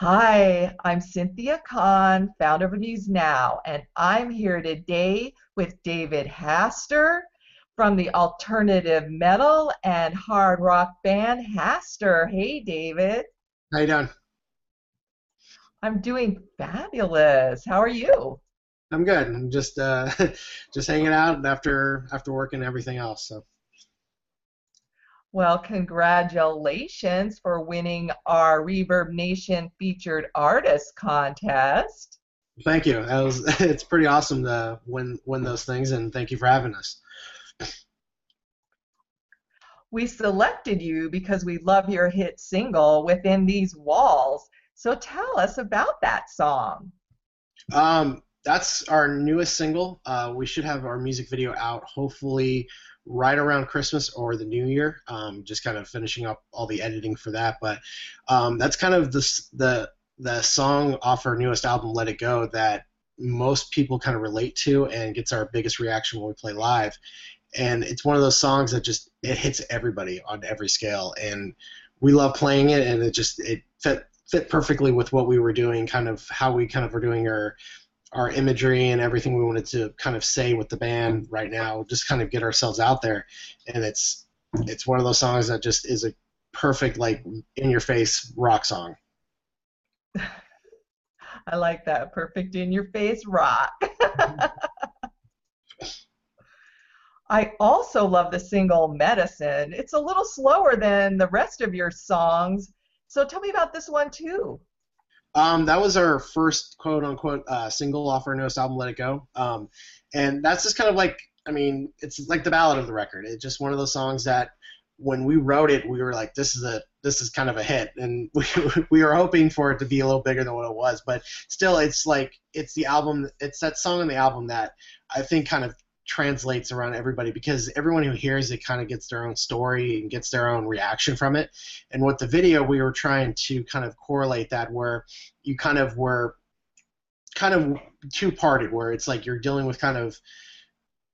Hi, I'm Cynthia Kahn, founder of Amuse Now, and I'm here today with David Haster from the alternative metal and hard rock band Haster. Hey, David. How you doing? I'm doing fabulous. How are you? I'm good. I'm just uh, just hanging out after after work and everything else. So. Well, congratulations for winning our ReverbNation featured artist contest. Thank you. That was it's pretty awesome to win win those things, and thank you for having us. We selected you because we love your hit single "Within These Walls." So tell us about that song. Um, that's our newest single. Uh, we should have our music video out hopefully right around Christmas or the New Year. Um, just kind of finishing up all the editing for that, but um, that's kind of the the the song off our newest album, Let It Go, that most people kind of relate to and gets our biggest reaction when we play live. And it's one of those songs that just it hits everybody on every scale, and we love playing it, and it just it fit fit perfectly with what we were doing, kind of how we kind of were doing our our imagery and everything we wanted to kind of say with the band right now, just kind of get ourselves out there. And it's it's one of those songs that just is a perfect like in your face rock song. I like that perfect in your face rock. I also love the single Medicine. It's a little slower than the rest of your songs. So tell me about this one too. Um, that was our first quote unquote uh, single off our newest album, Let It Go. Um, and that's just kind of like, I mean, it's like the ballad of the record. It's just one of those songs that when we wrote it, we were like, this is a this is kind of a hit, and we we were hoping for it to be a little bigger than what it was. But still, it's like it's the album, it's that song on the album that I think kind of translates around everybody because everyone who hears it kind of gets their own story and gets their own reaction from it. And with the video, we were trying to kind of correlate that where you kind of were kind of two parted, where it's like you're dealing with kind of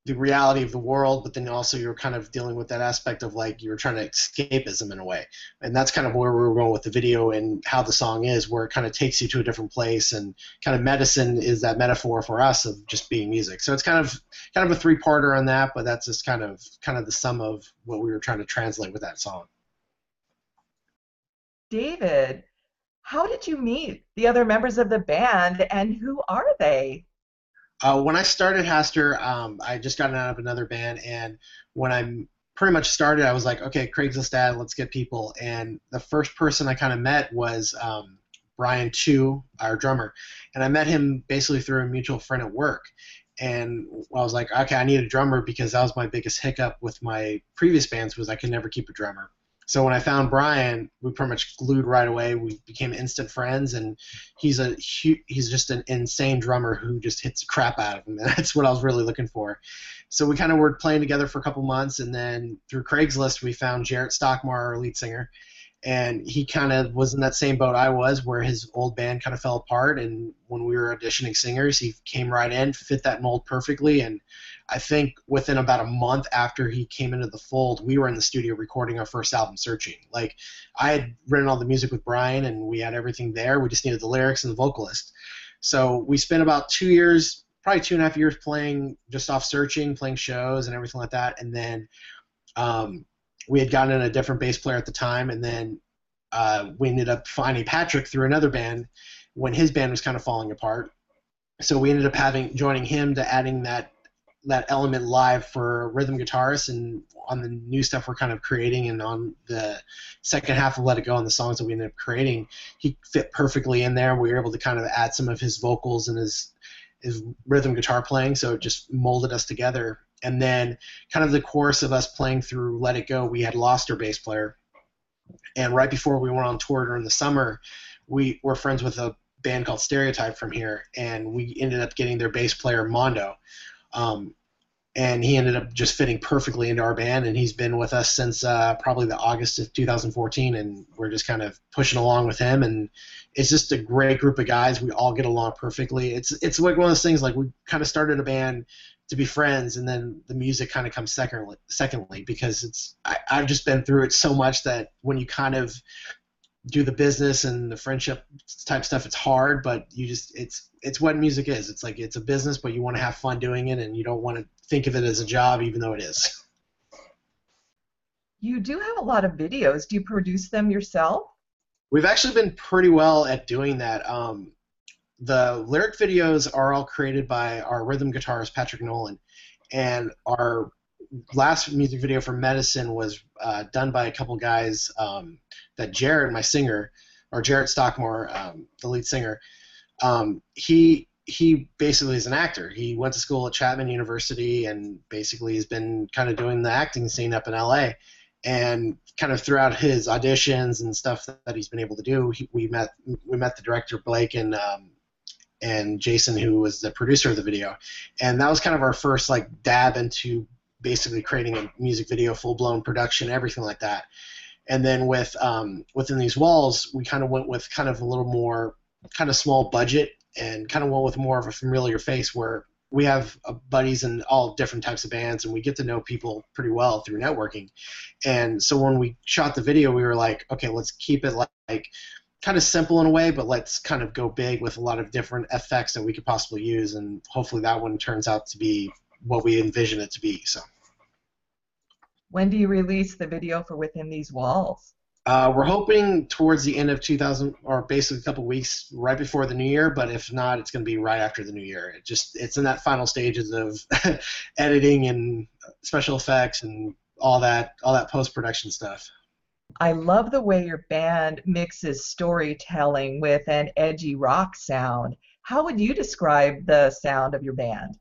the reality of the world, but then also you're kind of dealing with that aspect of like you're trying to escapism in a way, and that's kind of where we were going with the video and how the song is, where it kind of takes you to a different place, and kind of medicine is that metaphor for us of just being music. So it's kind of kind of a three-parter on that, but that's just kind of kind of the sum of what we were trying to translate with that song. David, how did you meet the other members of the band, and who are they? Uh, when I started Haster, um, I just got out of another band, and when I pretty much started, I was like, okay, Craigslist ad, let's get people. And the first person I kind of met was um, Brian Chu, our drummer, and I met him basically through a mutual friend at work. And I was like, okay, I need a drummer because that was my biggest hiccup with my previous bands was I could never keep a drummer. So when I found Brian, we pretty much glued right away. We became instant friends, and he's a he's just an insane drummer who just hits the crap out of him. And that's what I was really looking for. So we kind of were playing together for a couple months, and then through Craigslist, we found Jarrett Stockmar, our lead singer, and he kind of was in that same boat I was, where his old band kind of fell apart. And when we were auditioning singers, he came right in, fit that mold perfectly, and I think within about a month after he came into the fold, we were in the studio recording our first album, Searching. Like I had written all the music with Brian, and we had everything there. We just needed the lyrics and the vocalist. So we spent about two years, probably two and a half years, playing just off Searching, playing shows and everything like that, and then. Um, we had gotten a different bass player at the time, and then uh, we ended up finding Patrick through another band when his band was kind of falling apart. So we ended up having joining him to adding that that element live for rhythm guitarists and on the new stuff we're kind of creating and on the second half of Let It Go and the songs that we ended up creating, he fit perfectly in there. We were able to kind of add some of his vocals and his his rhythm guitar playing, so it just molded us together and then, kind of the course of us playing through Let It Go, we had lost our bass player. And right before we went on tour during the summer, we were friends with a band called Stereotype from here, and we ended up getting their bass player Mondo. Um, and he ended up just fitting perfectly into our band, and he's been with us since uh, probably the August of 2014, and we're just kind of pushing along with him, and it's just a great group of guys. We all get along perfectly. It's it's like one of those things like we kind of started a band to be friends, and then the music kind of comes secondly, secondly because it's I, I've just been through it so much that when you kind of do the business and the friendship type stuff it's hard but you just it's it's what music is. It's like it's a business but you want to have fun doing it and you don't want to think of it as a job even though it is. You do have a lot of videos. Do you produce them yourself? We've actually been pretty well at doing that. Um, the lyric videos are all created by our rhythm guitarist patrick nolan and our last music video for Medicine was uh, done by a couple guys um, that Jared, my singer, or Jared Stockmore, um, the lead singer, um, he he basically is an actor. He went to school at Chapman University and basically has been kind of doing the acting scene up in LA. And kind of throughout his auditions and stuff that he's been able to do, he, we met we met the director Blake and um, and Jason, who was the producer of the video, and that was kind of our first like dab into basically creating a music video, full blown production, everything like that. And then with um, within these walls, we kind of went with kind of a little more kind of small budget and kind of went with more of a familiar face where we have uh, buddies in all different types of bands and we get to know people pretty well through networking. And so when we shot the video, we were like, okay, let's keep it like, like kind of simple in a way, but let's kind of go big with a lot of different effects that we could possibly use, and hopefully that one turns out to be what we envision it to be. So. When do you release the video for Within These Walls? Uh, we're hoping towards the end of 2000, or basically a couple weeks right before the new year. But if not, it's going to be right after the new year. It just it's in that final stages of editing and special effects and all that all that post production stuff. I love the way your band mixes storytelling with an edgy rock sound. How would you describe the sound of your band?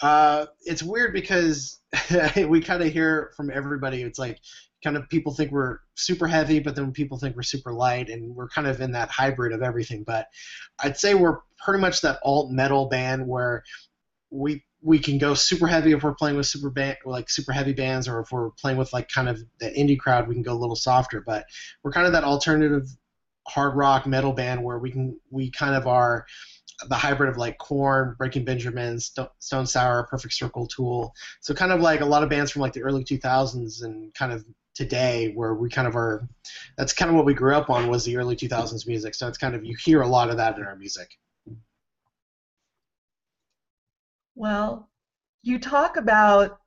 Uh, it's weird because we kind of hear from everybody. It's like kind of people think we're super heavy, but then people think we're super light, and we're kind of in that hybrid of everything. But I'd say we're pretty much that alt metal band where we we can go super heavy if we're playing with super band like super heavy bands, or if we're playing with like kind of that indie crowd, we can go a little softer. But we're kind of that alternative hard rock metal band where we can we kind of are the hybrid of like Korn, Breaking Benjamin, Stone Sour, Perfect Circle, Tool. So kind of like a lot of bands from like the early 2000s and kind of today where we kind of are that's kind of what we grew up on was the early 2000s music. So it's kind of you hear a lot of that in our music. Well, you talk about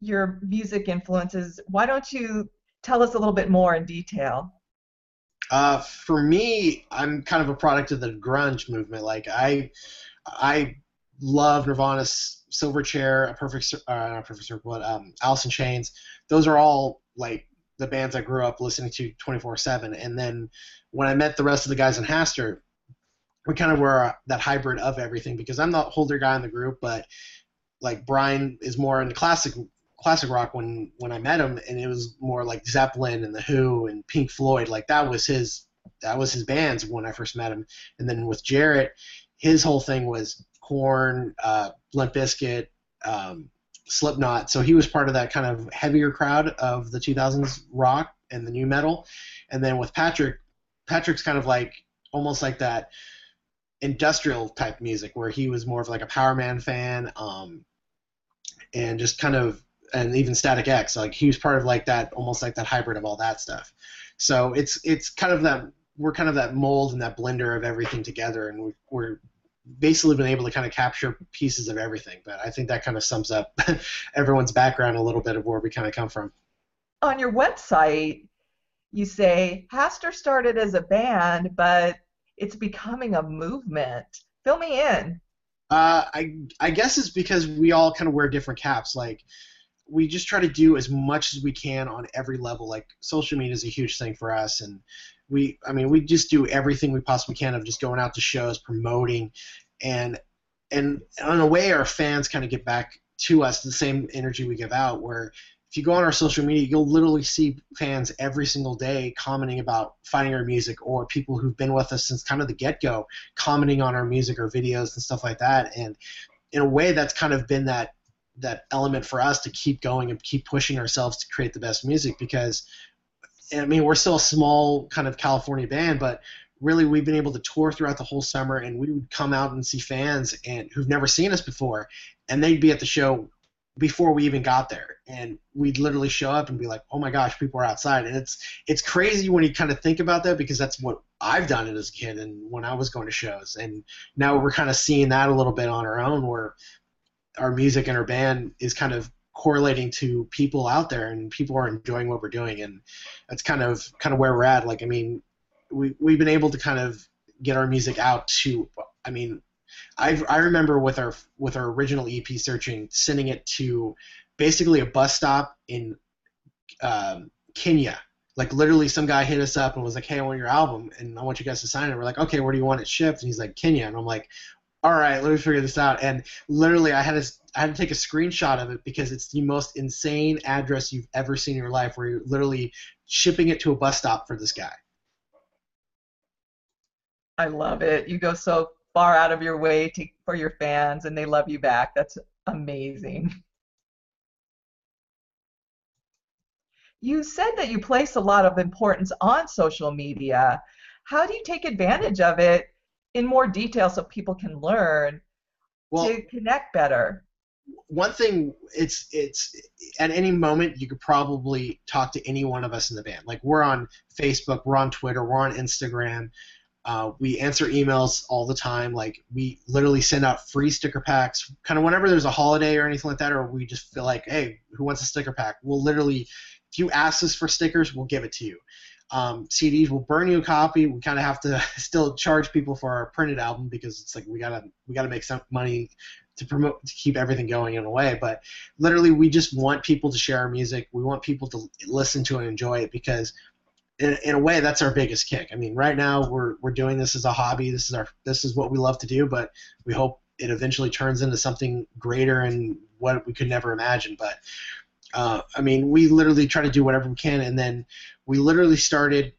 your music influences. Why don't you tell us a little bit more in detail? Uh, for me, I'm kind of a product of the grunge movement. Like I, I love Nirvana's Silverchair, a perfect, uh, not perfect circle, but um, Alice in Chains. Those are all like the bands I grew up listening to 24/7. And then when I met the rest of the guys in Haster, we kind of were that hybrid of everything because I'm the older guy in the group, but like Brian is more in classic classic rock when when I met him, and it was more like Zeppelin and the Who and Pink Floyd. Like that was his that was his bands when I first met him. And then with Jarrett, his whole thing was Korn, uh, Limp Bizkit, um, Slipknot. So he was part of that kind of heavier crowd of the 2000s rock and the nu metal. And then with Patrick, Patrick's kind of like almost like that industrial type music where he was more of like a Powerman fan um, and just kind of and even Static-X. Like he was part of like that, almost like that hybrid of all that stuff. So it's it's kind of that we're kind of that mold and that blender of everything together, and we, we're basically been able to kind of capture pieces of everything. But I think that kind of sums up everyone's background a little bit of where we kind of come from. On your website, you say Haster started as a band, but it's becoming a movement. Fill me in. Uh, I I guess it's because we all kind of wear different caps. Like we just try to do as much as we can on every level. Like social media is a huge thing for us, and we, I mean, we just do everything we possibly can of just going out to shows, promoting, and and in a way, our fans kind of get back to us the same energy we give out. Where if you go on our social media, you'll literally see fans every single day commenting about finding our music, or people who've been with us since kind of the get-go commenting on our music or videos and stuff like that. And in a way, that's kind of been that that element for us to keep going and keep pushing ourselves to create the best music because I mean we're still a small kind of California band, but really we've been able to tour throughout the whole summer and we would come out and see fans and who've never seen us before and they'd be at the show before we even got there. And we'd literally show up and be like oh my gosh people are outside. And it's it's crazy when you kind of think about that because that's what i've done it as a kid and when i was going to shows. And now we're kind of seeing that a little bit on our own where our music and our band is kind of correlating to people out there and people are enjoying what we're doing and that's kind of kind of where we're at like i mean we, we've been able to kind of get our music out to i mean I I remember with our with our original EP searching, sending it to basically a bus stop in um, Kenya. Like literally, some guy hit us up and was like, "Hey, I want your album, and I want you guys to sign it." We're like, "Okay, where do you want it shipped?" And he's like, "Kenya," and I'm like, "All right, let me figure this out." And literally, I had to I had to take a screenshot of it because it's the most insane address you've ever seen in your life, where you're literally shipping it to a bus stop for this guy. I love it. You go so far out of your way to, for your fans and they love you back. That's amazing. You said that you place a lot of importance on social media. How do you take advantage of it in more detail so people can learn well, to connect better? One thing it's it's at any moment you could probably talk to any one of us in the band. Like we're on Facebook, we're on Twitter, we're on Instagram. Uh, we answer emails all the time. Like we literally send out free sticker packs, kind of whenever there's a holiday or anything like that, or we just feel like, hey, who wants a sticker pack? We'll literally, if you ask us for stickers, we'll give it to you. Um, CDs, we'll burn you a copy. We kind of have to still charge people for our printed album because it's like we gotta we gotta make some money to promote to keep everything going in a way. But literally, we just want people to share our music. We want people to listen to and enjoy it because in, in a way that's our biggest kick. I mean, right now we're we're doing this as a hobby. This is our this is what we love to do, but we hope it eventually turns into something greater and what we could never imagine. But uh, I mean, we literally try to do whatever we can, and then we literally started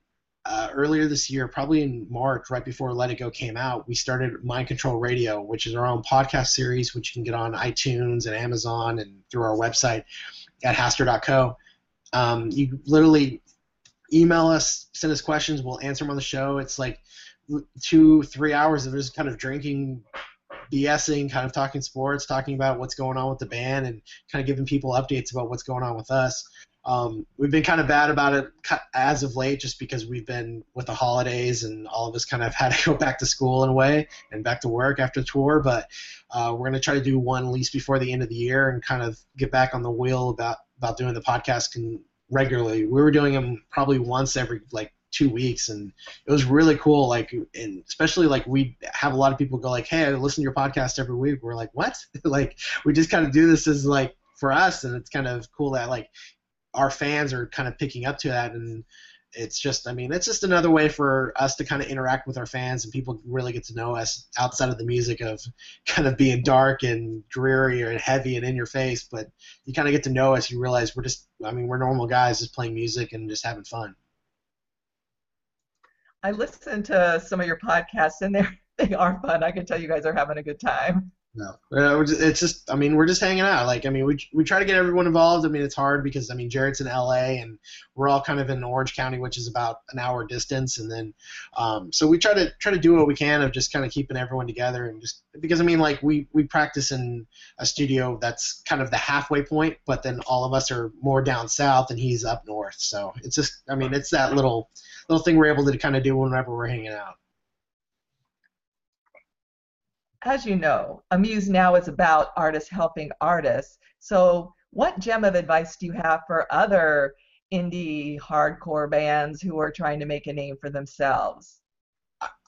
uh, earlier this year, probably in March, right before Let It Go came out. We started Mind Control Radio, which is our own podcast series, which you can get on iTunes and Amazon and through our website at Haster.co. Um, you literally email us, send us questions. We'll answer them on the show. It's like two, three hours of just kind of drinking, BSing, kind of talking sports, talking about what's going on with the band, and kind of giving people updates about what's going on with us. Um, we've been kind of bad about it as of late, just because we've been with the holidays and all of us kind of had to go back to school in a way and back to work after the tour. But uh, we're going to try to do one at least before the end of the year and kind of get back on the wheel about about doing the podcast can regularly. We were doing them probably once every like two weeks, and it was really cool. Like, and especially like we have a lot of people go like, "Hey, I listen to your podcast every week." We're like, "What?" like, we just kind of do this as like for us, and it's kind of cool that like our fans are kind of picking up to that and it's just, I mean, it's just another way for us to kind of interact with our fans and people really get to know us outside of the music of kind of being dark and dreary and heavy and in your face. But you kind of get to know us. You realize we're just, I mean, we're normal guys just playing music and just having fun. I listened to some of your podcasts and they're, they are fun. I can tell you guys are having a good time. No, it's just. I mean, we're just hanging out. Like, I mean, we we try to get everyone involved. I mean, it's hard because I mean, Jared's in LA, and we're all kind of in Orange County, which is about an hour distance, and then, um, so we try to try to do what we can of just kind of keeping everyone together, and just because I mean, like we we practice in a studio that's kind of the halfway point, but then all of us are more down south, and he's up north. So it's just. I mean, it's that little little thing we're able to kind of do whenever we're hanging out as you know, Amuse Now is about artists helping artists. So, what gem of advice do you have for other indie hardcore bands who are trying to make a name for themselves?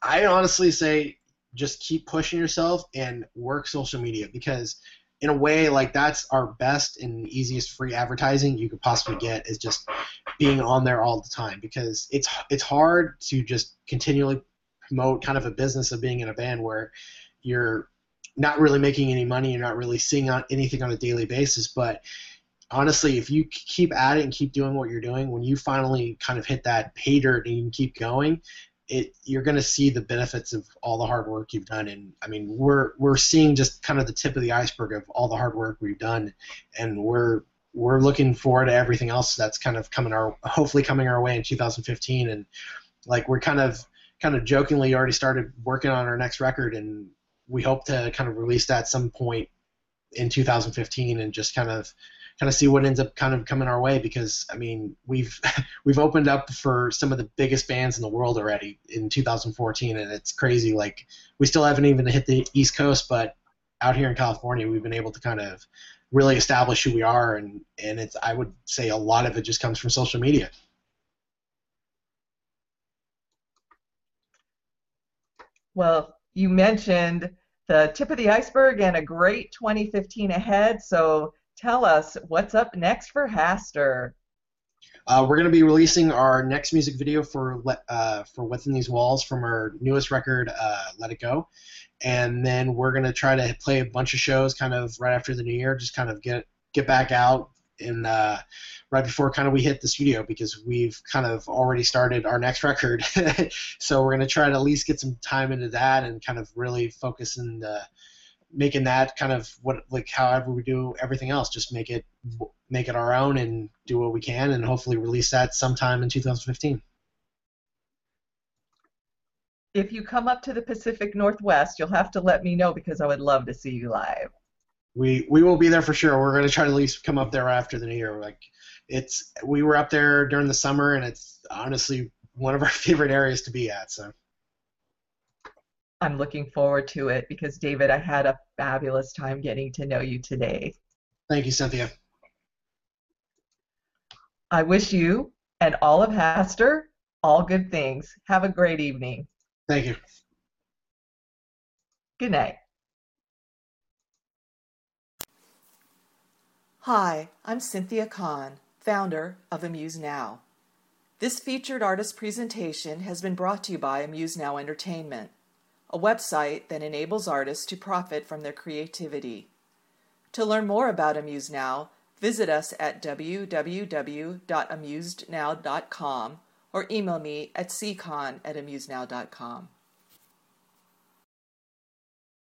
I honestly say just keep pushing yourself and work social media because in a way like that's our best and easiest free advertising you could possibly get is just being on there all the time because it's it's hard to just continually promote kind of a business of being in a band where you're not really making any money, you're not really seeing on anything on a daily basis, but honestly, if you keep at it and keep doing what you're doing, when you finally kind of hit that pay dirt and you can keep going, it you're going to see the benefits of all the hard work you've done. And I mean, we're we're seeing just kind of the tip of the iceberg of all the hard work we've done, and we're we're looking forward to everything else that's kind of coming our hopefully coming our way in 2015. And like we're kind of kind of jokingly already started working on our next record and we hope to kind of release that some point in 2015 and just kind of kind of see what ends up kind of coming our way because I mean we've we've opened up for some of the biggest bands in the world already in 2014 and it's crazy like we still haven't even hit the East Coast but out here in California we've been able to kind of really establish who we are and and it's I would say a lot of it just comes from social media. Well, you mentioned the tip of the iceberg and a great 2015 ahead. So tell us what's up next for Haster. Uh, we're going to be releasing our next music video for uh, for Within These Walls from our newest record, uh, Let It Go, and then we're going to try to play a bunch of shows kind of right after the new year, just kind of get get back out in uh, right before kind of we hit the studio because we've kind of already started our next record. so we're going to try to at least get some time into that and kind of really focus in the, making that kind of what like however we do everything else just make it make it our own and do what we can and hopefully release that sometime in 2015 if you come up to the pacific northwest you'll have to let me know because i would love to see you live we we will be there for sure. We're going to try to at least come up there after the new year. Like it's we were up there during the summer, and it's honestly one of our favorite areas to be at. So I'm looking forward to it because David, I had a fabulous time getting to know you today. Thank you, Cynthia. I wish you and all of Haster all good things. Have a great evening. Thank you. Good night. Hi, I'm Cynthia Kahn, founder of Amuse Now. This featured artist presentation has been brought to you by Amuse Now Entertainment, a website that enables artists to profit from their creativity. To learn more about Amuse Now, visit us at www.amusednow.com or email me at ccon at amusenow.com.